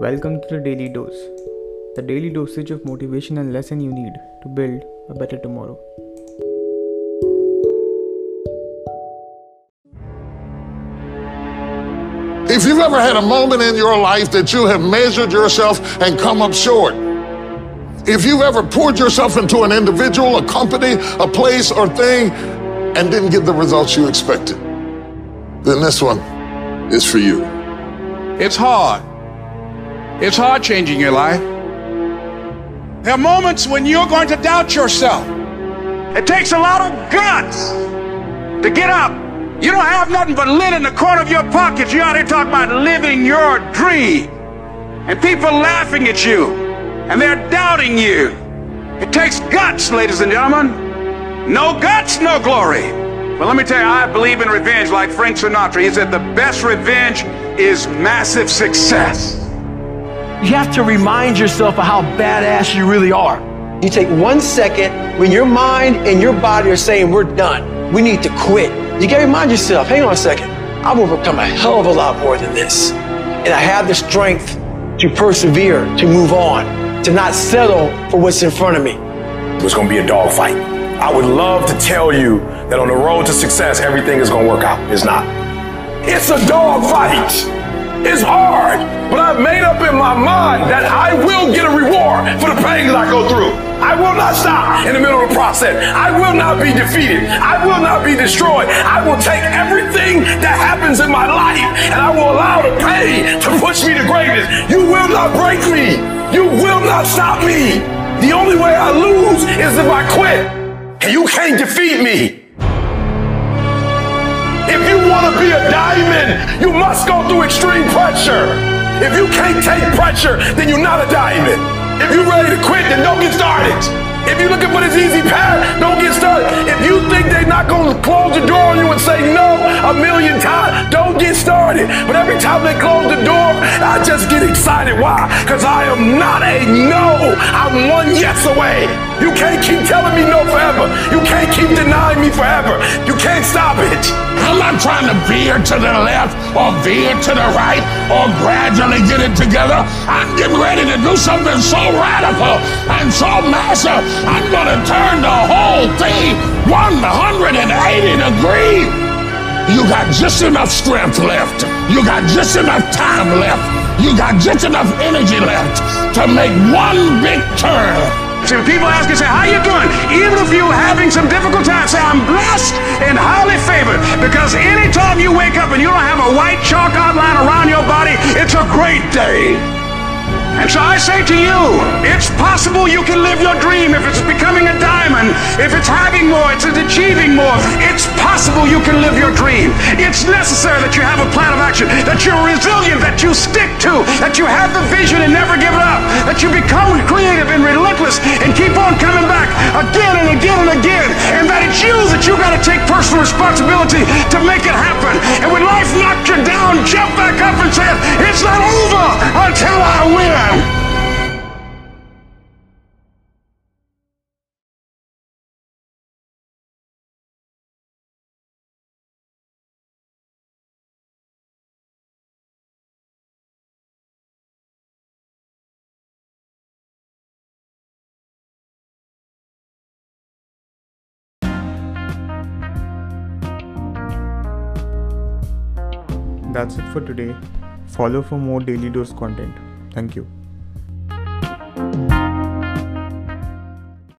Welcome to the Daily Dose, the daily dosage of motivation and lesson you need to build a better tomorrow. If you've ever had a moment in your life that you have measured yourself and come up short, if you've ever poured yourself into an individual, a company, a place, or thing, and didn't get the results you expected, then this one is for you. It's hard. It's hard changing your life. There are moments when you're going to doubt yourself. It takes a lot of guts to get up. You don't have nothing but lint in the corner of your pocket. You're out here talking about living your dream. And people laughing at you. And they're doubting you. It takes guts, ladies and gentlemen. No guts, no glory. But let me tell you, I believe in revenge like Frank Sinatra. He said the best revenge is massive success. You have to remind yourself of how badass you really are. You take one second when your mind and your body are saying, We're done. We need to quit. You gotta remind yourself, hang on a second. I've overcome a hell of a lot more than this. And I have the strength to persevere, to move on, to not settle for what's in front of me. It's gonna be a dogfight. I would love to tell you that on the road to success, everything is gonna work out. It's not. It's a dogfight. It's hard, made up in my mind that I will get a reward for the pain that I go through. I will not stop in the middle of the process. I will not be defeated. I will not be destroyed. I will take everything that happens in my life and I will allow the pain to push me to greatness. You will not break me. You will not stop me. The only way I lose is if I quit. And you can't defeat me. If you want to be a diamond, you must go through extreme pressure. If you can't take pressure, then you're not a diamond. If you're ready to quit, then don't get started. If you're looking for this easy path, don't get started. If you think they're not going to close the door on you and say no a million times, don't get started. But every time they close the door, I just get excited. Why? Because I am not a no. I'm one yes away. You can't keep telling me no forever. You can't keep denying me forever. You can't stop it. I'm not trying to veer to the left or veer to the right or gradually get it together. I'm getting ready to do something so radical and so massive. I'm going to turn the whole thing 180 degrees. You got just enough strength left. You got just enough time left. You got just enough energy left to make one big turn. See, when people ask you, say, how you doing? Even if you're having some difficult times, say, I'm blessed and highly favored. Because anytime you wake up and you don't have a white chalk outline around your body, it's a great day. And so I say to you, possible you can live your dream if it's becoming a diamond, if it's having more, it's achieving more. It's possible you can live your dream. It's necessary that you have a plan of action, that you're resilient, that you stick to, that you have the vision and never give it up, that you become creative and relentless and keep on coming back again and again and again, and that it's you that you got to take personal responsibility to make it happen. That's it for today. Follow for more daily dose content. Thank you.